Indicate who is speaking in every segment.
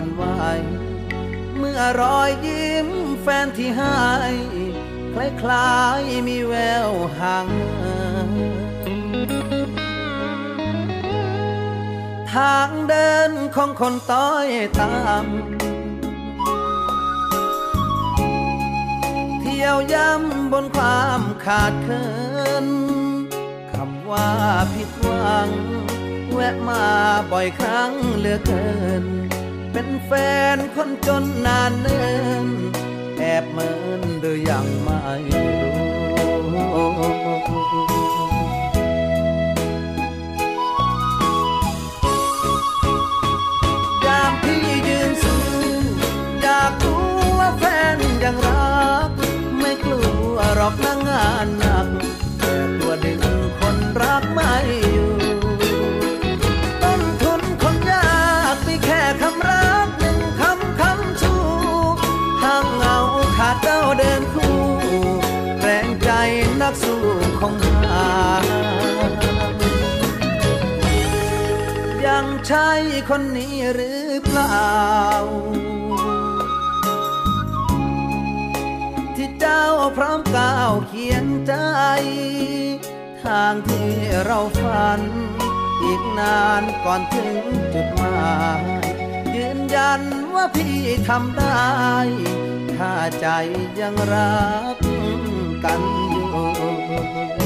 Speaker 1: วันไหวเมื่อรอยยิ้มแฟนที่ให้คล้ายๆมีแววห่างทางเดินของคนต้อยตามเที่ยวย้ำบนความขาดเคินคำว่าผิดหวัง แวะมาบ่อยครั้งเหลือเกิน เป็นแฟนคนจนนานเนินแอบเหมินหรือยังไม่รู้ยามพี่ยืนสู้อยากรู้ว่าแฟนยังรัก ไม่กลัวหรอกนะงาน ใช่คนนี้หรือเปล่า ที่เจ้าพร้อมก้าวเคียงใจ ทางที่เราฝัน อีกนานก่อนถึงจุดหมายยืนยันว่าพี่ทำได้ ถ้าใจยังรักกันอยู่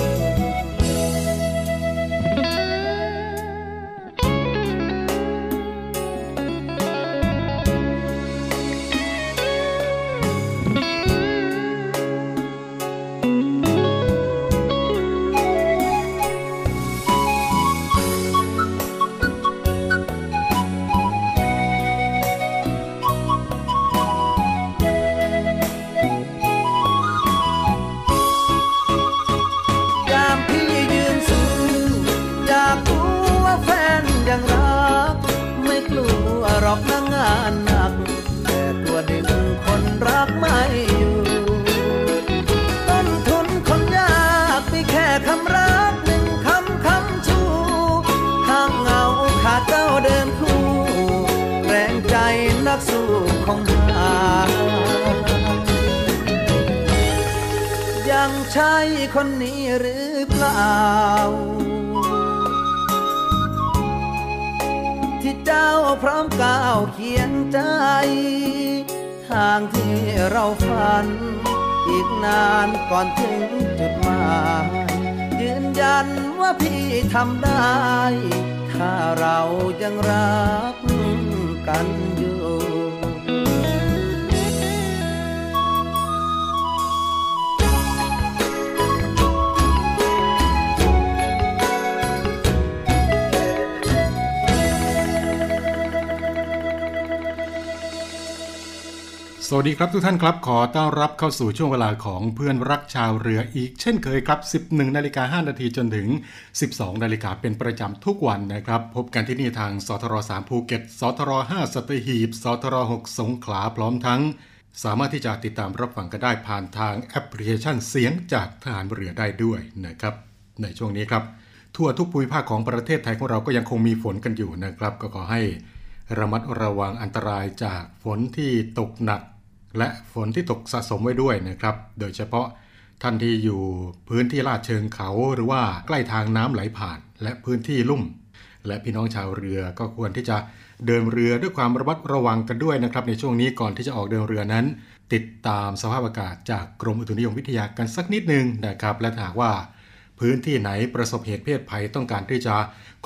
Speaker 1: ดีครั
Speaker 2: บทุกท่านครับ ขอต้อนรับเข้าสู่ช่วงเวลาของเพื่อนรักชาวเรืออีกเช่นเคยครับ 11นาฬิกา5นาทีจนถึง 12นาฬิกาเป็นประจำทุกวันนะครับ พบกันที่นี่ทางสทร3ภูเก็ตสทร5สัตหีบสทร6สงขลาพร้อมทั้ง สามารถที่จะติดตามรับฟังกันได้ผ่านทางแอปพลิเคชันเสียงจากทหารเรือได้ด้วยนะครับในช่วงนี้ครับ ทั่วทุกภูมิภาคของประเทศไทยของเราก็ยังคงมีฝนกันอยู่นะครับ ก็ขอให้ระมัดระวังอันตรายจากฝนที่ตกหนัก และฝนที่ตกสะสมไว้ด้วยนะครับ โดยเฉพาะท่านที่อยู่พื้นที่ลาดเชิงเขาหรือว่าใกล้ทางน้ำไหลผ่าน และพื้นที่ลุ่ม และพี่น้องชาวเรือก็ควรที่จะเดินเรือด้วยความระมัดระวังกันด้วยนะครับ ในช่วงนี้ก่อนที่จะออกเดินเรือนั้น ติดตามสภาพอากาศจากกรมอุตุนิยมวิทยากันสักนิดนึงนะครับ และหากว่า พื้นที่ไหนประสบเหตุเพศภัยต้องการที่จะ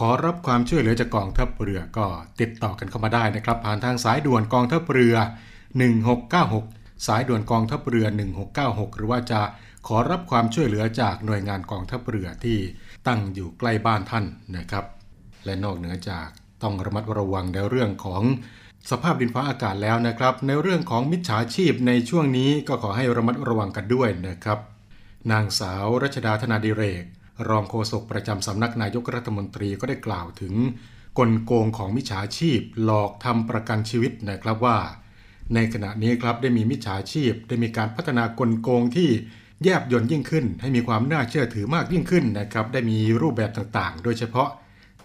Speaker 2: ขอรับความช่วยเหลือจากกองทัพเรือก็ติดต่อกันเข้ามาได้นะครับ ผ่านทางสายด่วนกองทัพเรือ 1696 สายด่วนกองทัพเรือ 1696 หรือว่าจะขอรับความช่วยเหลือจากหน่วยงานกองทัพเรือที่ตั้งอยู่ใกล้บ้านท่านนะครับ และนอกเหนือจากต้องระมัดระวังในเรื่องของสภาพดินฟ้าอากาศแล้วนะครับ ในเรื่องของมิจฉาชีพในช่วงนี้ก็ขอให้ระมัดระวังกันด้วยนะครับ นางสาวรัชดาธนาดิเรก รองโฆษกประจำสำนักนายกรัฐมนตรีก็ได้กล่าวถึงกลโกงของมิจฉาชีพ หลอกทำประกันชีวิตนะครับว่า ในขณะนี้ครับได้มีมิจฉาชีพ ได้มีการพัฒนากลโกงที่แยบยลยิ่งขึ้น ให้มีความน่าเชื่อถือมากยิ่งขึ้นนะครับ ได้มีรูปแบบต่างๆ โดยเฉพาะ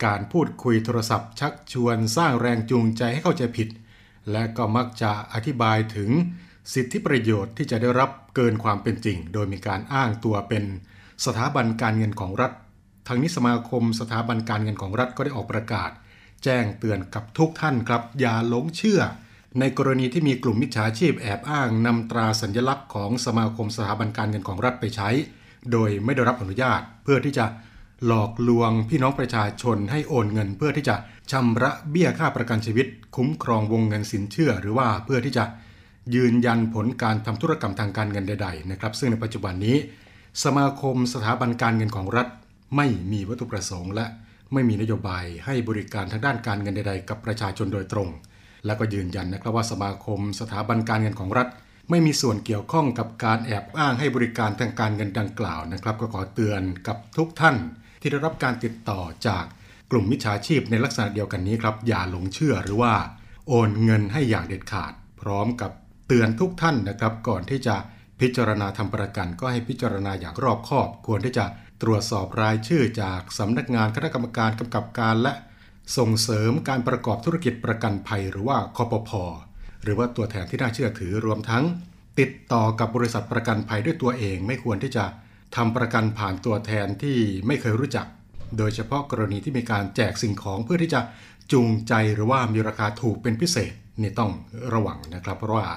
Speaker 2: การพูดคุยโทรศัพท์ ชักชวนสร้างแรงจูงใจให้เข้าใจผิด และก็มักจะอธิบายถึงสิทธิประโยชน์ที่จะได้รับเกินความเป็นจริง โดยมีการอ้างตัวเป็นสถาบันการเงินของรัฐทางนี้สมาคมสถาบันการเงินของรัฐก็ได้ออกประกาศ แจ้งเตือนกับทุกท่านครับอย่าหลงเชื่อ ในกรณีที่มีกลุ่มมิจฉาชีพแอบอ้างนำตราสัญลักษณ์ของสมาคมสถาบันการเงินของรัฐไปใช้ โดยไม่ได้รับอนุญาต เพื่อที่จะหลอกลวงพี่น้องประชาชนให้โอนเงิน เพื่อที่จะชำระเบี้ยค่าประกันชีวิต คุ้มครองวงเงินสินเชื่อ หรือว่าเพื่อที่จะยืนยันผลการทำธุรกรรมทางการเงินใด ๆ นะครับ ซึ่งในปัจจุบันนี้ สมาคมสถาบันการเงินของรัฐ ไม่มีวัตถุประสงค์และไม่มีนโยบายให้บริการทางด้านการเงินใด ๆ กับประชาชนโดยตรง และก็ยืนยันนะครับว่าสมาคมสถาบันการเงินของรัฐ ไม่มีส่วนเกี่ยวข้องกับการแอบอ้างให้บริการทางการเงินดังกล่าวนะครับ ก็ขอเตือนกับทุกท่าน ที่ได้รับการติดต่อจากกลุ่มมิจฉาชีพในลักษณะเดียวกันนี้ครับอย่าหลงเชื่อหรือว่า โอนเงินให้อย่างเด็ดขาด พร้อมกับเตือนทุกท่านนะครับก่อนที่จะพิจารณาทำประกันก็ให้พิจารณาอย่างรอบคอบ ควรที่จะตรวจสอบรายชื่อจากสำนักงานคณะกรรมการกำกับการและ ส่งเสริมการประกอบธุรกิจประกันภัยหรือว่าคอปพหรือว่าตัวแทนที่น่าเชื่อถือรวมทั้ง ติดต่อกับบริษัทประกันภัยด้วยตัวเอง ไม่ควรที่จะทำประกันผ่านตัวแทนที่ไม่เคยรู้จัก โดยเฉพาะกรณีที่มีการแจกสิ่งของเพื่อที่จะจูงใจหรือว่ามีราคาถูกเป็นพิเศษนี่ต้องระวังนะครับ เพราะว่า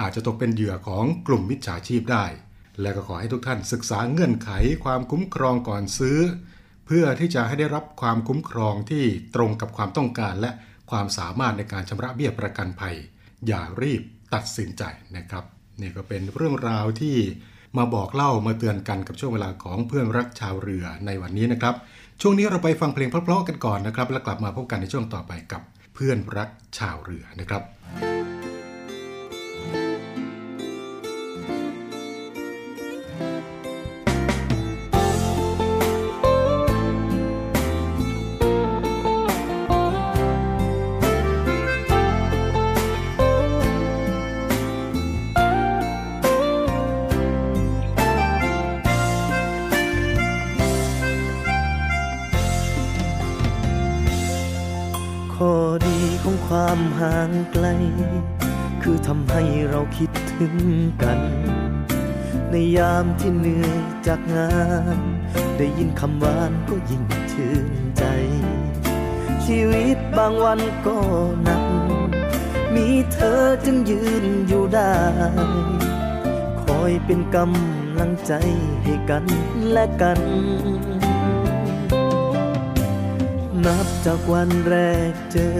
Speaker 2: อาจจะตกเป็นเหยื่อของกลุ่มมิจฉาชีพได้ และก็ขอให้ทุกท่านศึกษาเงื่อนไขความคุ้มครองก่อนซื้อ พื่อที่จะให้ได้รับความคุ้มครองที่ตรงกับความต้องการและความสามารถในการชำระเบี้ยประกันภัย อย่ารีบตัดสินใจนะครับนี่ก็เป็นเรื่องราวที่มาบอกเล่ามาเตือนกันกับช่วงเวลาของเพื่อนรักชาวเรือในวันนี้นะครับ ช่วงนี้เราไปฟังเพลงเพราะๆกันก่อนนะครับ แล้วกลับมาพบกันในช่วงต่อไปกับเพื่อนรักชาวเรือนะครับ
Speaker 3: ที่เหนื่อยจากงาน ได้ยินคำหวานก็ยิ่งชื่นใจ ชีวิตบางวันก็หนัก มีเธอจึงยืนอยู่ได้ คอยเป็นกำลังใจให้กันและกัน นับจากวันแรกเจอ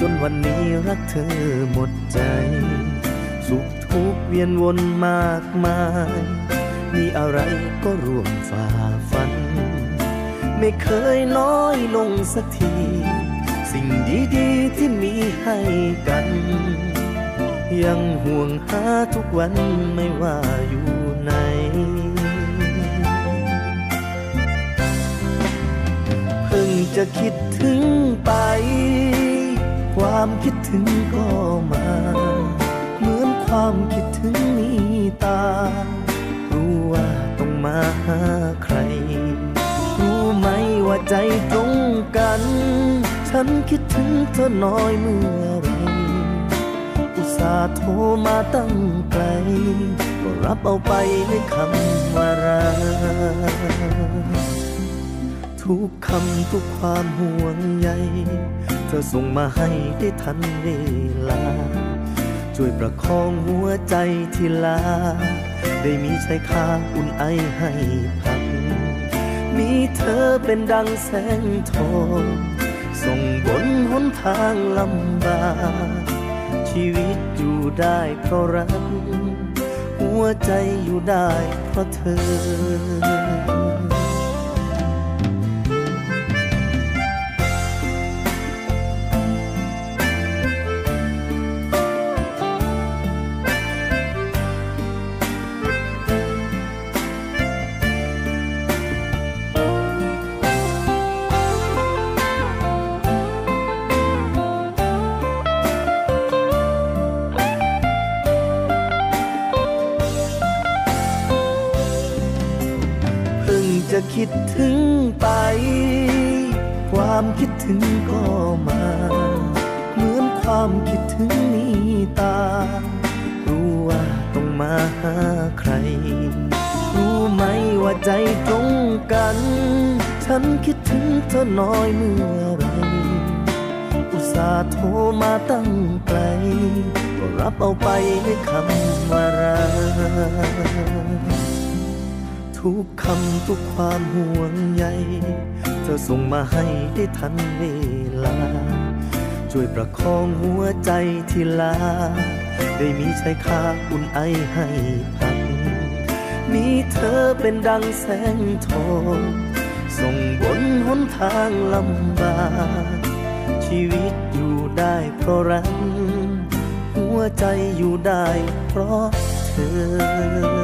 Speaker 3: จนวันนี้รักเธอหมดใจ สุข ทุกเวียนวนมากมาย มีอะไรก็ร่วมฝ่าฟัน ไม่เคยน้อยลงสักที สิ่งดีๆที่มีให้กัน
Speaker 4: ยังห่วงหาทุกวันไม่ว่าอยู่ไหนเพิ่งจะคิดถึงไป ความคิดถึงก็มา ความคิดถึงนี้ตา รู้ว่าต้องมาหาใคร รู้ไหมว่าใจตรงกัน ฉันคิดถึงเธอน้อยเมื่อไร อุตส่าห์โทรมาตั้งไกล ก็รับเอาไปด้วยคำว่ารักทุกคำทุกความห่วงใย เธอส่งมาให้ได้ทันเวลา ช่วยประคองหัวใจที่ลา ได้มีชายคาอุ่นไอให้พัก มีเธอเป็นดังแสงทองส่งบนหนทางลำบากชีวิตอยู่ได้เพราะรัก หัวใจอยู่ได้เพราะเธอ น้อยเมื่อไร อุตส่าห์โทรมาตั้งไกล ก็รับเอาไปด้วยคำว่ารักทุกคำทุกความห่วงใย เธอส่งมาให้ได้ทันเวลา ช่วยประคองหัวใจที่ลา ได้มีชายคาอุ่นไอให้พักมีเธอเป็นดังแสงทอง ส่งบนหนทางลำบากชีวิตอยู่ได้เพราะรัก หัวใจอยู่ได้เพราะเธอ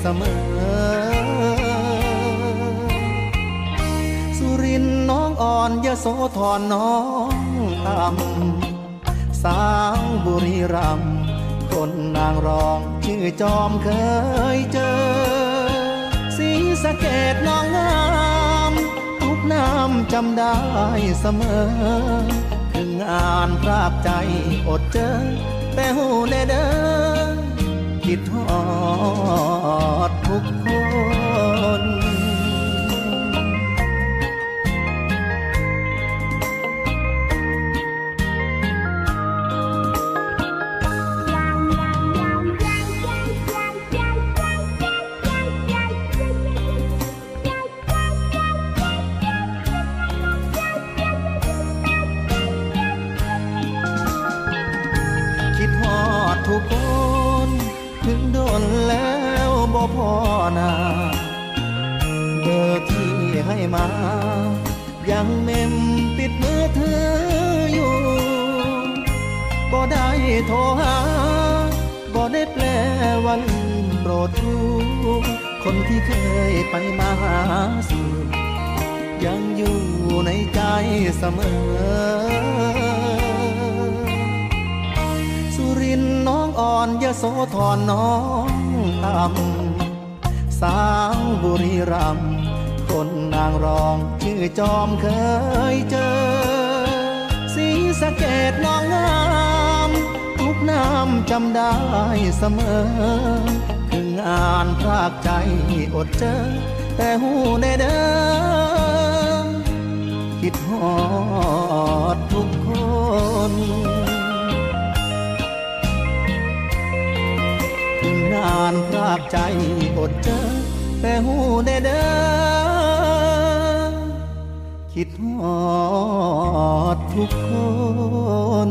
Speaker 5: เสมอ สุรินน้องอ่อน
Speaker 6: ยโส
Speaker 7: ธรน้องต่ำสางบุรีรัมย์คนนางรองชื่อจอมเคยเจอ สีสะเกดน้องงามทุกน้ำจำได้เสมอ ถึงอ่านราบใจอดเจอ แต่หูเด้อ คิดทอดทุกคน คืองานพากใจอดเจอ แต่หูในเดิมคิดหอดทุกคนคืองานพากใจอดเจอ แต่หูในเดิ
Speaker 8: มคิดหอดทุกคน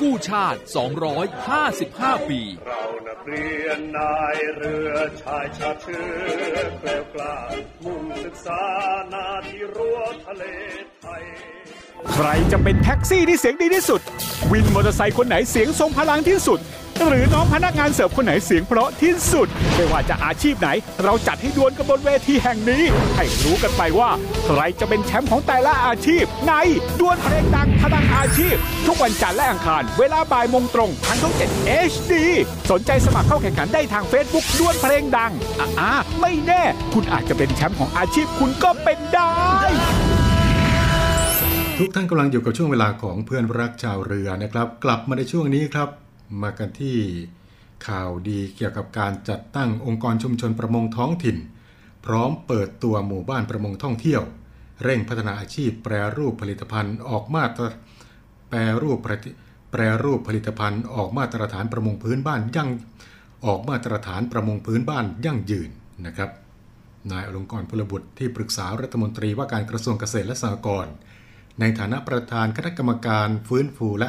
Speaker 9: กู้ชาติ 255 ปี
Speaker 10: เรานักเรียนนายเรือชายชาเชื้อเกลียวกล้ามุ่งศึกษานาที่รั้วทะเลไทย
Speaker 11: ใครจะเป็นแท็กซี่ที่เสียงดีที่สุด วินมอเตอร์ไซค์คนไหนเสียงทรงพลังที่สุด หรือน้องพนักงานเสิร์ฟคนไหนเสียงเพราะที่สุด ไม่ว่าจะอาชีพไหน เราจัดให้ดวลกันบนเวทีแห่งนี้ ให้รู้กันไปว่า ใครจะเป็นแชมป์ของแต่ละอาชีพ ในดวลเพลงดังพลังอาชีพ ทุกวันจันทร์และอังคาร เวลาบ่ายโมงตรงทางช่อง7 HD สนใจสมัครเข้าแข่งขันได้ทาง Facebook ดวลเพลงดังอ่าไม่แน่ คุณอาจจะเป็นแชมป์ของอาชีพคุณก็เป็นได้
Speaker 12: ทุกท่านกำลังอยู่กับช่วงเวลาของเพื่อนรักชาวเรือนะครับ กลับมาในช่วงนี้ครับ
Speaker 2: มากันที่ข่าวดีเกี่ยวกับการจัดตั้งองค์กรชุมชนประมงท้องถิ่น พร้อมเปิดตัวหมู่บ้านประมงท่องเที่ยว เร่งพัฒนาอาชีพแปรรูปผลิตภัณฑ์ออกมาตรแปรรูปแปรรูปผลิตภัณฑ์ออกมาตรฐานประมงพื้นบ้านยั่งออกมาตรฐานประมงพื้นบ้านยั่งยืนนะครับนายอลงกรพลบุตรที่ปรึกษารัฐมนตรีว่าการกระทรวงเกษตรและสหกรณ์ในฐานะประธานคณะกรรมการฟื้นฟูและ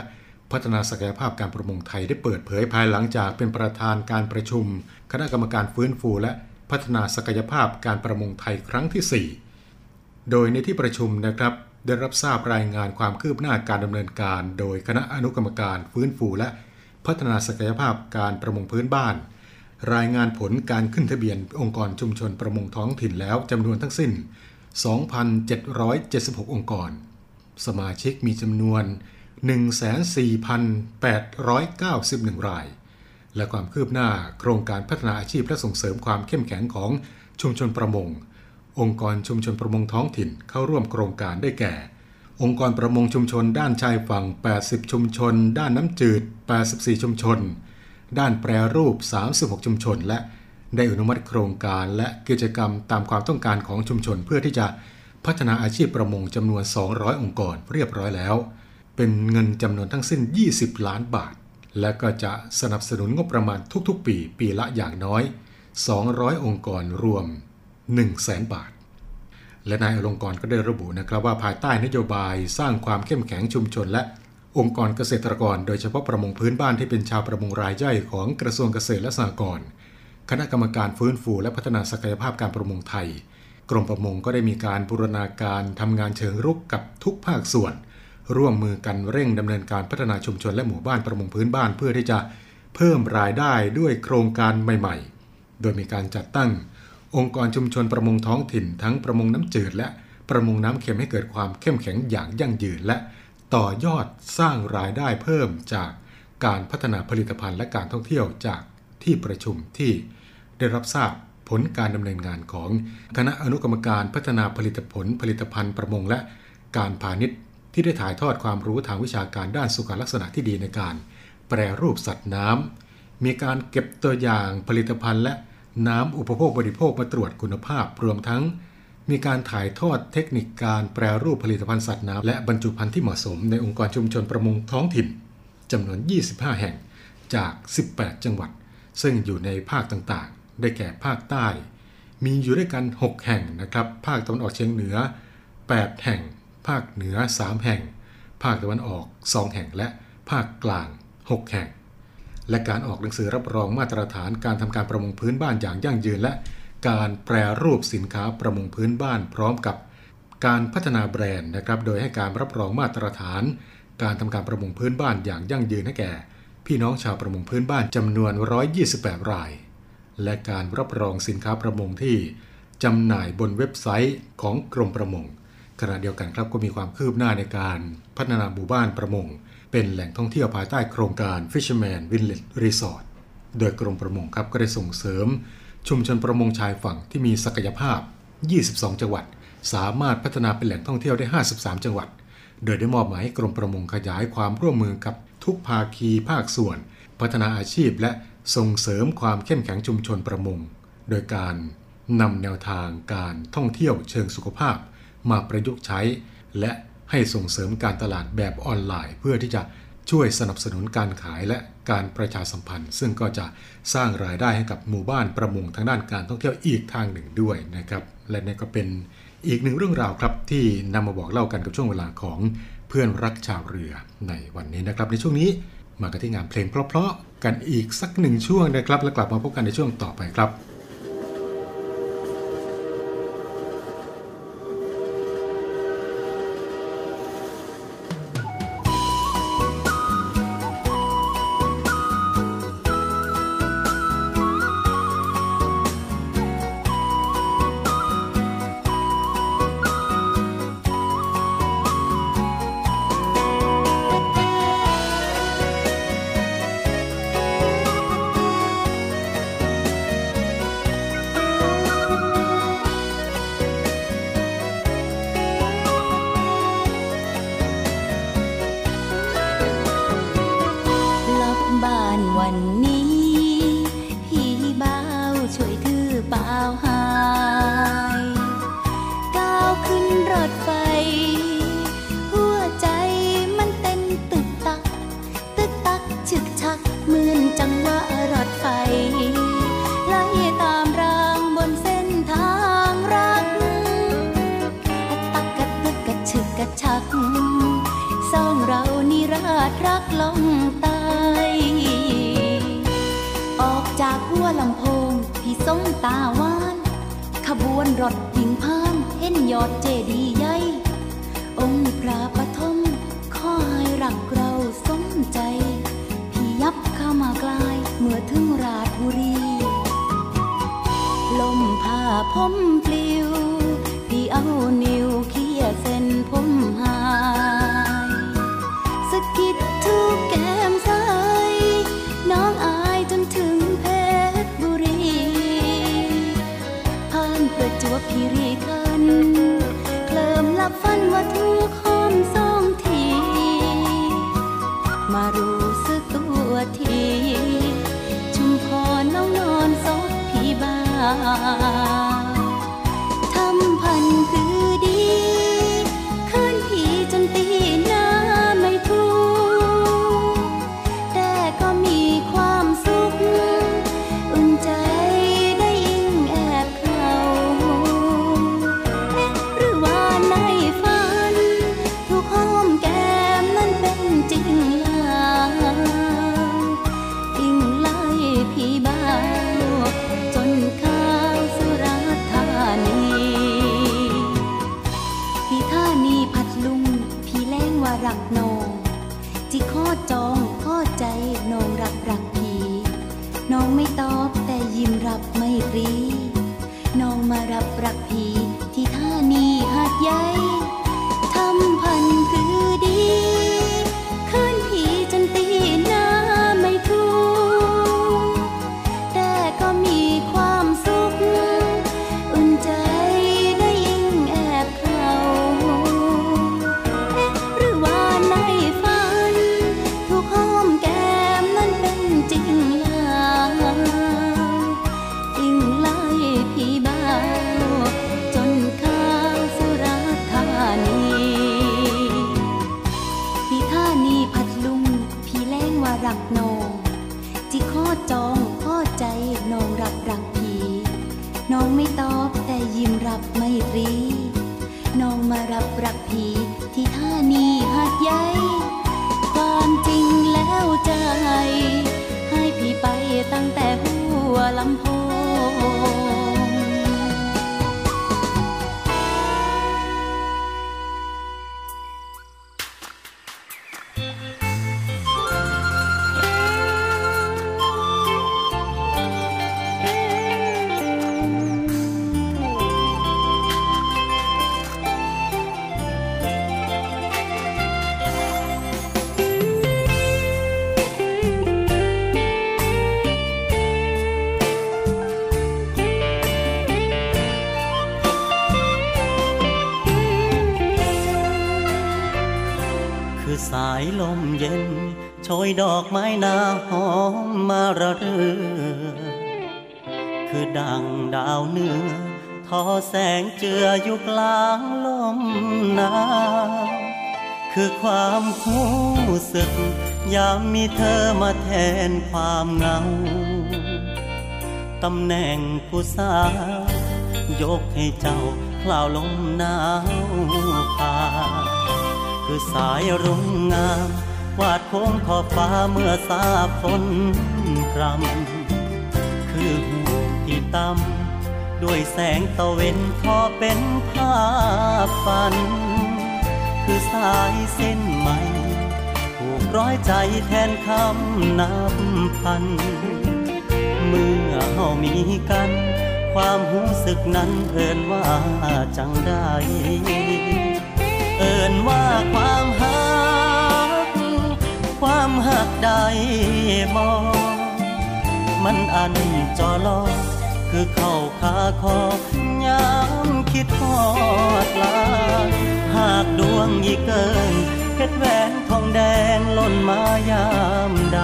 Speaker 2: พัฒนาศักยภาพการประมงไทยได้เปิดเผยภายหลังจากเป็นประธานการประชุม คณะกรรมการฟื้นฟูและพัฒนาศักยภาพการประมงไทยครั้งที่ 4 โดยในที่ประชุมนะครับได้รับทราบรายงานความคืบหน้าการดำเนินการ โดยคณะอนุกรรมการฟื้นฟูและพัฒนาศักยภาพการประมงพื้นบ้าน รายงานผลการขึ้นทะเบียนองค์กรชุมชนประมงท้องถิ่นแล้วจำนวนทั้งสิ้น 2,776 องค์กร สมาชิกมีจำนวน 14,891 ราย และความคืบหน้าโครงการพัฒนาอาชีพและส่งเสริมความเข้มแข็งของชุมชนประมง องค์กรชุมชนประมงท้องถิ่นเข้าร่วมโครงการได้แก่ องค์กรประมงชุมชน ด้านชายฝั่ง 80 ชุมชน ด้านน้ำจืด 84 ชุมชน ด้านแปรรูป 36 ชุมชน และได้อนุมัติโครงการและกิจกรรมตามความต้องการของชุมชนเพื่อที่จะพัฒนาอาชีพประมงจำนวน 200 องค์กรเรียบร้อยแล้ว เป็นเงินจำนวนทั้งสิ้น 20 ล้านบาท และก็จะสนับสนุนงบประมาณทุกๆ ปี ปีละอย่างน้อย 200 องค์กรรวม 100,000บาท และนายอลงกรก็ได้ระบุนะครับว่าภายใต้นโยบายสร้างความเข้มแข็งชุมชน และองค์กรเกษตรกร โดยเฉพาะประมงพื้นบ้านที่เป็นชาวประมงรายย่อยของกระทรวงเกษตรและสหกรณ์คณะกรรมการฟื้นฟูและพัฒนาศักยภาพการประมงไทย กรมประมงก็ได้มีการบูรณาการทำงานเชิงรุกกับทุกภาคส่วน ร่วมมือกันเร่งดำเนินการพัฒนาชุมชนและหมู่บ้านประมงพื้นบ้านเพื่อที่จะเพิ่มรายได้ด้วยโครงการใหม่ ๆ โดยมีการจัดตั้ง องค์กรชุมชนประมงท้องถิ่น ทั้งประมงน้ำจืด และประมงน้ำเค็มให้เกิดความเข้มแข็งอย่างยั่งยืนและต่อยอดสร้างรายได้เพิ่มจากการพัฒนาผลิตภัณฑ์และการท่องเที่ยวจากที่ประชุมที่ได้รับทราบผลการดำเนินงานของคณะอนุกรรมการพัฒนาผลิตผลผลิตภัณฑ์ประมงและการพาณิชย์ ที่ได้ถ่ายทอดความรู้ทางวิชาการด้านสุขลักษณะที่ดีในการ แปรรูปสัตว์น้ำมีการเก็บตัวอย่างผลิตภัณฑ์ และน้ำอุปโภคบริโภคมาตรวจคุณภาพรวมทั้ง มีการถ่ายทอดเทคนิคการแปรรูปผลิตภัณฑ์สัตว์น้ำและบรรจุภัณฑ์ที่เหมาะสมในองค์กรชุมชนประมงท้องถิ่นจำนวน 25 แห่งจาก 18 จังหวัด ซึ่งอยู่ในภาคต่างๆ ได้แก่ภาคใต้ มีอยู่ด้วยกัน 6 แห่งนะครับ ภาคตะวันออกเฉียงเหนือ 8 แห่ง ภาคเหนือ 3 แห่ง ภาคตะวันออก 2 แห่งและภาคกลาง 6 แห่ง และการออกหนังสือรับรองมาตรฐานการทำการประมงพื้นบ้านอย่างยั่งยืน และการแปรรูปสินค้าประมงพื้นบ้านพร้อมกับการพัฒนาแบรนด์นะครับ โดยให้การรับรองมาตรฐาน การทำการประมงพื้นบ้านอย่างยั่งยืนให้แก่ พี่น้องชาวประมงพื้นบ้านจำนวน 128 ราย และการรับรองสินค้าประมงที่จำหน่ายบนเว็บไซต์ของกรมประมง ขณะเดียวกันครับก็มีความคืบหน้าในการพัฒนาหมู่บ้านประมง เป็นแหล่งท่องเที่ยวภายใต้โครงการ Fisherman Village Resort โดยกรมประมงครับก็ได้ส่งเสริม ชุมชนประมงชายฝั่งที่มีศักยภาพ 22 จังหวัด สามารถพัฒนาเป็นแหล่งท่องเที่ยวได้ 53 จังหวัด โดยได้มอบหมายให้กรมประมงขยายความร่วมมือกับทุกภาคีภาคส่วน พัฒนาอาชีพและส่งเสริมความเข้มแข็งชุมชนประมง โดยการนำแนวทางการท่องเที่ยวเชิงสุขภาพ มาประยุกต์ใช้ และให้ส่งเสริมการตลาดแบบออนไลน์ เพื่อที่จะช่วยสนับสนุนการขายและการประชาสัมพันธ์ ซึ่งก็จะสร้างรายได้ให้กับหมู่บ้านประมงทางด้านการท่องเที่ยวอีกทางหนึ่งด้วยนะครับ และนี่ก็เป็นอีกหนึ่งเรื่องราวครับที่นำมาบอกเล่ากันกับช่วงเวลาของเพื่อนรักชาวเรือในวันนี้นะครับ ในช่วงนี้มากันที่งานเพลงเพราะๆกันอีกสักหนึ่งช่วงนะครับ แล้วกลับมาพบกันในช่วงต่อไปครับ「า
Speaker 13: วหายก้าวขึ้นรถไฟ หัวใจมันเต้นตึกตัก ตึกตักฉึกชักเหมือนจังหวะรถไฟไล่ตามรางบนเส้นทางรักอะตักกะตึกกะฉึกกะชักสองเรานิราชรักลงใตายออกจากหัวลำโพ งพี่สงตาหวาน ขบวนรถวิ่งผ่านเห็นยอดเจดีย์ใหญ่องค์พระปฐมขอให้รักเราสมใจ พี่ยับเข้ามาใกลายเมื่อถึงราชบุรี ลมผ่าผมปลิว พี่เอานิ้วเขี่ยเส้นผมหา จอง
Speaker 3: ชยดอกไม้นาหอมมาระเรือคือดังดาวเหนือทอแสงเจืออยู่กลางลมหนาวคือความหูสึก ยามมีเธอมาแทนความเหงาตำแหน่งผู้สาวยกให้เจ้าคลาวลมหนาวพาคือสายรุ่งงาม วาดโค้งขอบฟ้าเมื่อสาฝนพรำคือหูที่ต่ำด้วยแสงตะเวนทอเป็นภาพฝัน คือสายเส้นใหม่ผูกร้อยใจแทนคำนับพัน เมื่อเฮามีกัน ความหูสึกนั้นเอินว่าจังได้ เอินว่าความหัก ความหักใดมองมันอันจอลอคือเข้าขาคอยามคิดทอดลา หากดวงยี่เกินเพชรแหวนทองแดงล่นมายามใด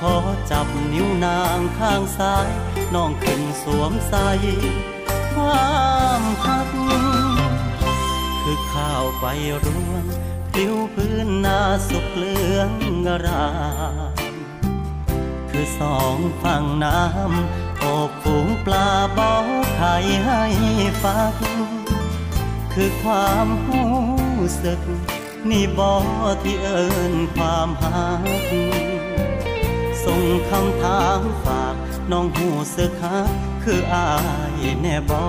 Speaker 3: ขอจับนิ้วนางข้างซ้าย น้องขึ้นสวมใส่ความหัก คือข้าวไปร่ว งผิวพื้นนาสุกเหลืองรามคือสองฝั่งน้ำโอบฝูงปลาเบาไข่ให้ฟัก คือความหูสึก นี่บอที่เอิญความหักส่งคำถามฝากน้องหูสึกฮักคืออายแน่บอ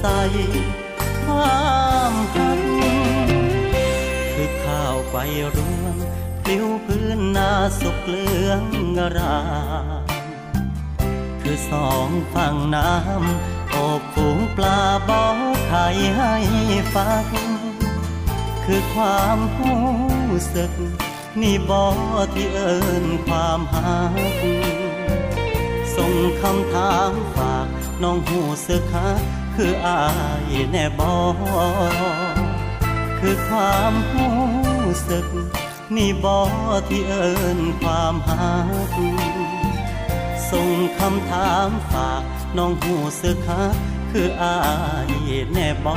Speaker 3: ใสความหักคือข้าวไปรวงผิวพื้นนาสุกเหลืองรามคือสองฝั่งน้ำโอบฝูงปลาบอไข่ให้ฟักคือความหู้สึก นี่บอที่เอิญความหักส่งคำถามฝากน้องหูสึกฮัก คืออายแน่บอคือความหูสึก นี่บอที่เอิญความหักส่งคำถามฝากน้องหูสึกฮักคืออายแน่บอ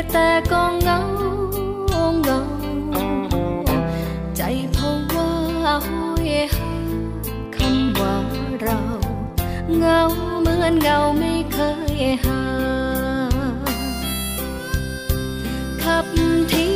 Speaker 14: ดแต่ก็เงาเงา ใจพอว่าห้อยหาคำว่าเราเงาเหมือนเงาไม่เคยหาขับที่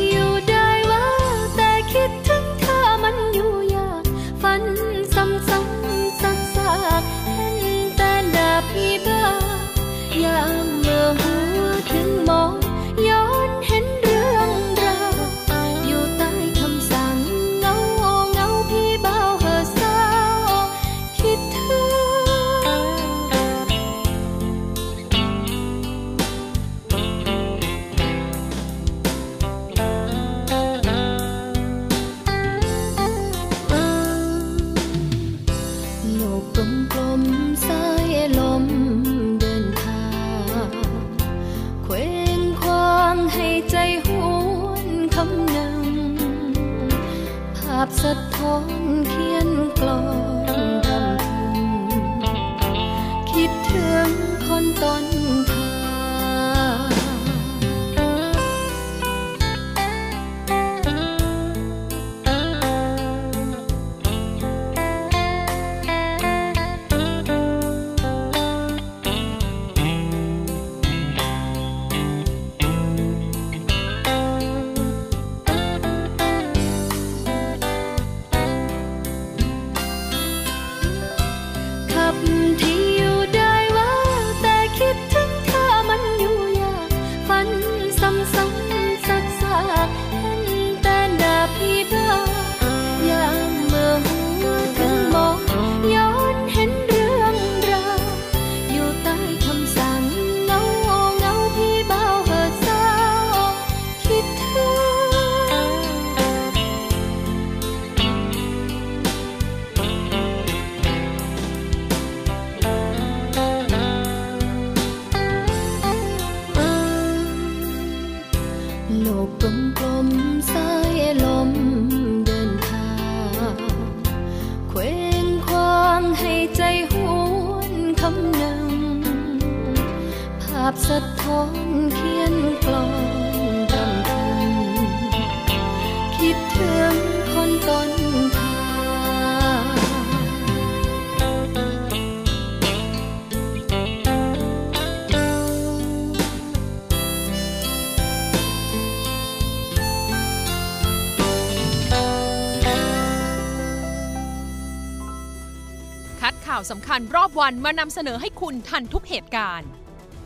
Speaker 14: วันมา
Speaker 13: นำ
Speaker 15: เสนอให้คุณทันทุกเหตุการณ์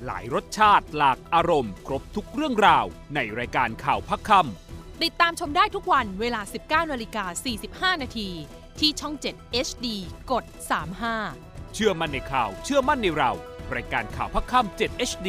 Speaker 11: หลายรสชาติหลากอารมณ์ ครบทุกเรื่องราว ในรายการข่าวพักค
Speaker 15: ติดตามชมได้ทุกวันเวลา 19นาฬิกา45 นาที ที่ช่อง 7 HD กด 35ำ
Speaker 11: เชื่อมั่นในข่าว เชื่อมั่นในเรา รายการข่าวพักค่ำ7 HD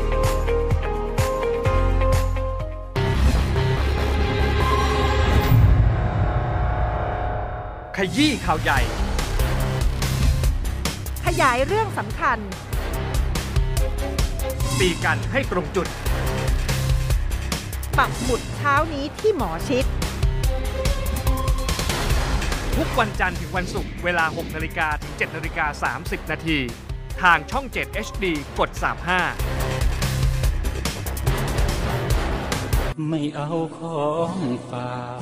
Speaker 11: ยี้ข่าวใหญ่
Speaker 16: ขยายเรื่องสำคัญ
Speaker 11: ตีกันให้ตรงจุด
Speaker 16: ปักหมุดเช้านี้ที่หมอชิด
Speaker 11: ทุกวันจันทร์ถึงวันศุกร์เวลา 6นาฬิกาถึง7นาฬิกา30 นาที ทางช่อง 7 HD กด 35
Speaker 17: ไม่เอาของฝาก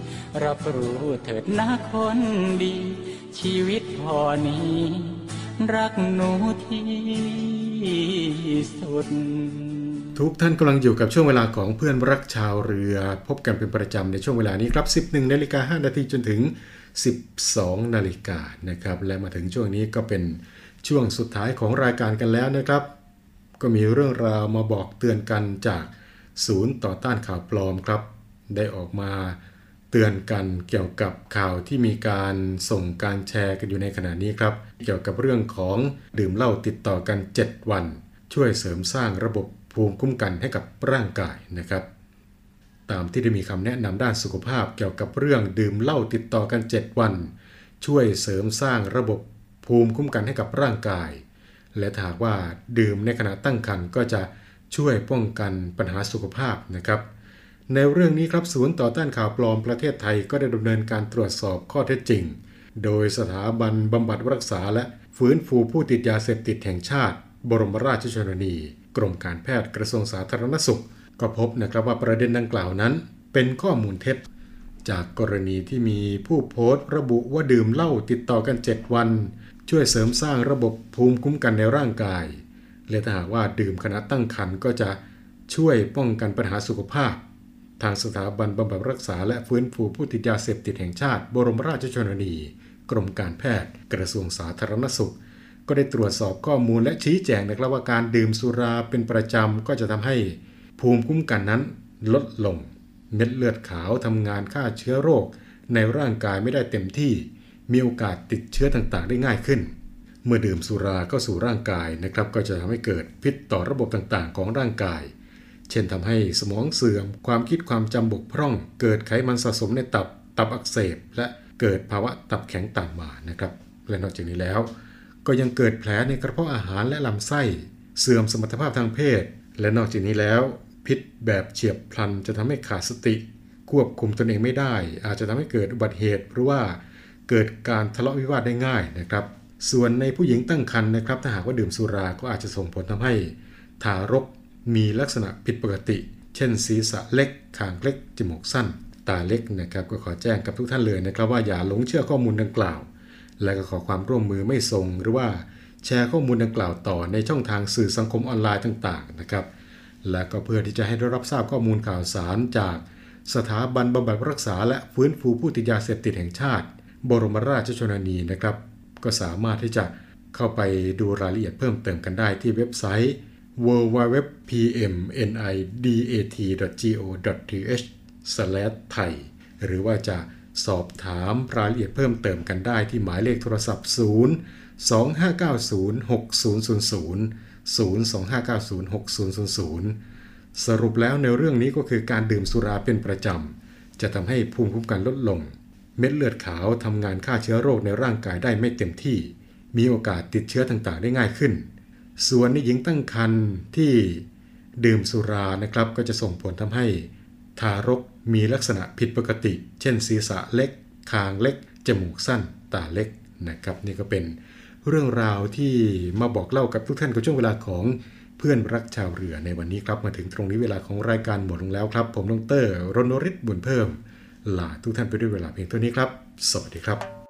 Speaker 17: รับรู้เถิดนะคนดี ชีวิตพอนี้ รักหนูที่สุด
Speaker 2: ทุกท่านกำลังอยู่กับช่วงเวลาของเพื่อนรักชาวเรือ พบกันเป็นประจำในช่วงเวลานี้ครับ 11นาฬิกา5นาทีจนถึง 12นาฬิกานะครับ และมาถึงช่วงนี้ก็เป็นช่วงสุดท้ายของรายการกันแล้วนะครับ ก็มีเรื่องราวมาบอกเตือนกันจากศูนย์ต่อต้านข่าวปลอมครับ ได้ออกมา เตือนกันเกี่ยวกับข่าวที่มีการส่งการแชร์กันอยู่ในขณะนี้ครับ เกี่ยวกับเรื่องของดื่มเหล้าติดต่อกัน 7 วัน ช่วยเสริมสร้างระบบภูมิคุ้มกันให้กับร่างกายนะครับ ตามที่ได้มีคำแนะนำด้านสุขภาพเกี่ยวกับเรื่องดื่มเหล้าติดต่อกัน 7 วัน ช่วยเสริมสร้างระบบภูมิคุ้มกันให้กับร่างกาย และถ้าหากว่าดื่มในขณะตั้งครรภ์ก็จะช่วยป้องกันปัญหาสุขภาพนะครับ ในเรื่องนี้ครับศูนย์ต่อต้านข่าวปลอมประเทศไทยก็ได้ดำเนินการตรวจสอบข้อเท็จจริง โดยสถาบันบำบัดรักษาและฟื้นฟูผู้ติดยาเสพติดแห่งชาติ บรมราชชนนี กรมการแพทย์กระทรวงสาธารณสุข ก็พบนะครับว่าประเด็นดังกล่าวนั้น เป็นข้อมูลเท็จ จากกรณีที่มีผู้โพสต์ ระบุว่าดื่มเหล้าติดต่อกัน 7 วัน ช่วยเสริมสร้างระบบภูมิคุ้มกันในร่างกาย และถ้าหากว่าดื่มขณะตั้งครรภ์ก็จะช่วยป้องกันปัญหาสุขภาพ ทางสถาบันบำบัดรักษาและฟื้นฟูผู้ติดยาเสพติดแห่งชาติ บรมราชชนนี กรมการแพทย์ กระทรวงสาธารณสุข ก็ได้ตรวจสอบข้อมูลและชี้แจงนะครับว่าการดื่มสุราเป็นประจำก็จะทำให้ภูมิคุ้มกันนั้นลดลง เม็ดเลือดขาวทำงานฆ่าเชื้อโรค ในร่างกายไม่ได้เต็มที่ มีโอกาสติดเชื้อต่างๆ ได้ง่ายขึ้น เมื่อดื่มสุราเข้าสู่ร่างกายนะครับก็จะทำให้เกิดพิษต่อระบบต่างๆ ของร่างกาย เช่นทำให้สมองเสื่อม ความคิดความจำบกพร่อง เกิดไขมันสะสมในตับ ตับอักเสบ และเกิดภาวะตับแข็งตามมานะครับและนอกจากนี้แล้ว ก็ยังเกิดแผลในกระเพาะอาหารและลำไส้ เสื่อมสมรรถภาพทางเพศ และนอกจากนี้แล้ว พิษแบบเฉียบพลันจะทำให้ขาดสติ ควบคุมตนเองไม่ได้ อาจจะทำให้เกิดอุบัติเหตุหรือว่าเกิดการทะเลาะวิวาทได้ง่ายนะครับ ส่วนในผู้หญิงตั้งครรภ์นะครับถ้าหากว่าดื่มสุราก็อาจจะส่งผลทำให้ทารก มีลักษณะผิดปกติ เช่น ศีรษะเล็กคางเล็ก จมูกสั้น ตาเล็กนะครับก็ขอแจ้งกับทุกท่านเลยนะครับว่าอย่าหลงเชื่อข้อมูลดังกล่าว และก็ขอความร่วมมือไม่ส่งหรือว่าแชร์ข้อมูลดังกล่าวต่อในช่องทางสื่อสังคมออนไลน์ต่างๆนะครับและก็เพื่อที่จะให้ได้รับทราบข้อมูลข่าวสารจากสถาบันบำบัดรักษาและฟื้นฟูผู้ติดยาเสพติดแห่งชาติ บรมราชชนนีนะครับ ก็สามารถที่จะเข้าไปดูรายละเอียดเพิ่มเติมกันได้ที่เว็บไซต์ www.pmnid.go.th ไทยหรือว่าจะสอบถามรายละเอียดเพิ่มเติมกันได้ที่หมายเลขโทรศัพท์ 0 2590 6000 02590 6000 สรุปแล้วในเรื่องนี้ก็คือการดื่มสุราเป็นประจำ จะทำให้ภูมิคุ้มกันลดลง เม็ดเลือดขาวทำงานฆ่าเชื้อโรคในร่างกายได้ไม่เต็มที่ มีโอกาสติดเชื้อต่างๆได้ง่ายขึ้น ส่วนในหญิงตั้งครรภ์ที่ดื่มสุรานะครับ ก็จะส่งผลทำให้ทารกมีลักษณะผิดปกติ เช่น ศีรษะเล็ก คางเล็ก จมูกสั้น ตาเล็กนะครับ นี่ก็เป็นเรื่องราวที่มาบอกเล่ากับทุกท่านกับช่วงเวลาของเพื่อนรักชาวเรือในวันนี้ครับมาถึงตรงนี้เวลาของรายการหมดลงแล้วครับ ผมดรรณริศบุญเพิ่มลาทุกท่านไปด้วยเวลาเพียงเท่านี้ครับ สวัสดีครับ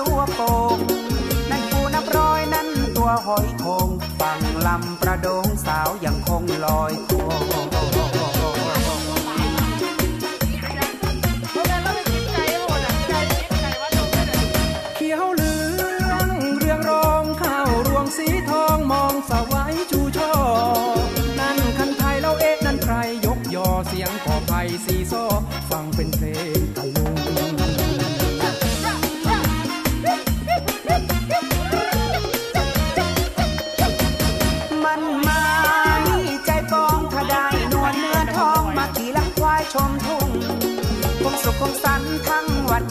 Speaker 18: ตั
Speaker 19: ว
Speaker 18: โป่
Speaker 19: งนั่นปูนับร้อยนั่นตัวหอยโคงฝั่งลำประดงสาวยังคงลอยคอ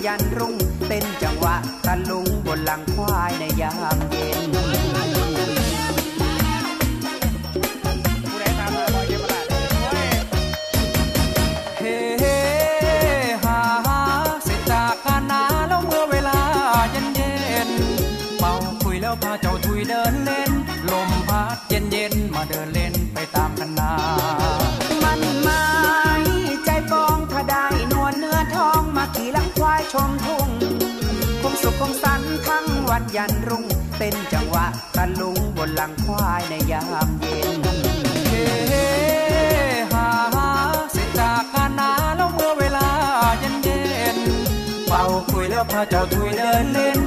Speaker 18: ยันรุ่งเต้
Speaker 19: นจังหวะตะลุงบนหลังควายในยามเย็น
Speaker 14: cho pha trò vui đến lên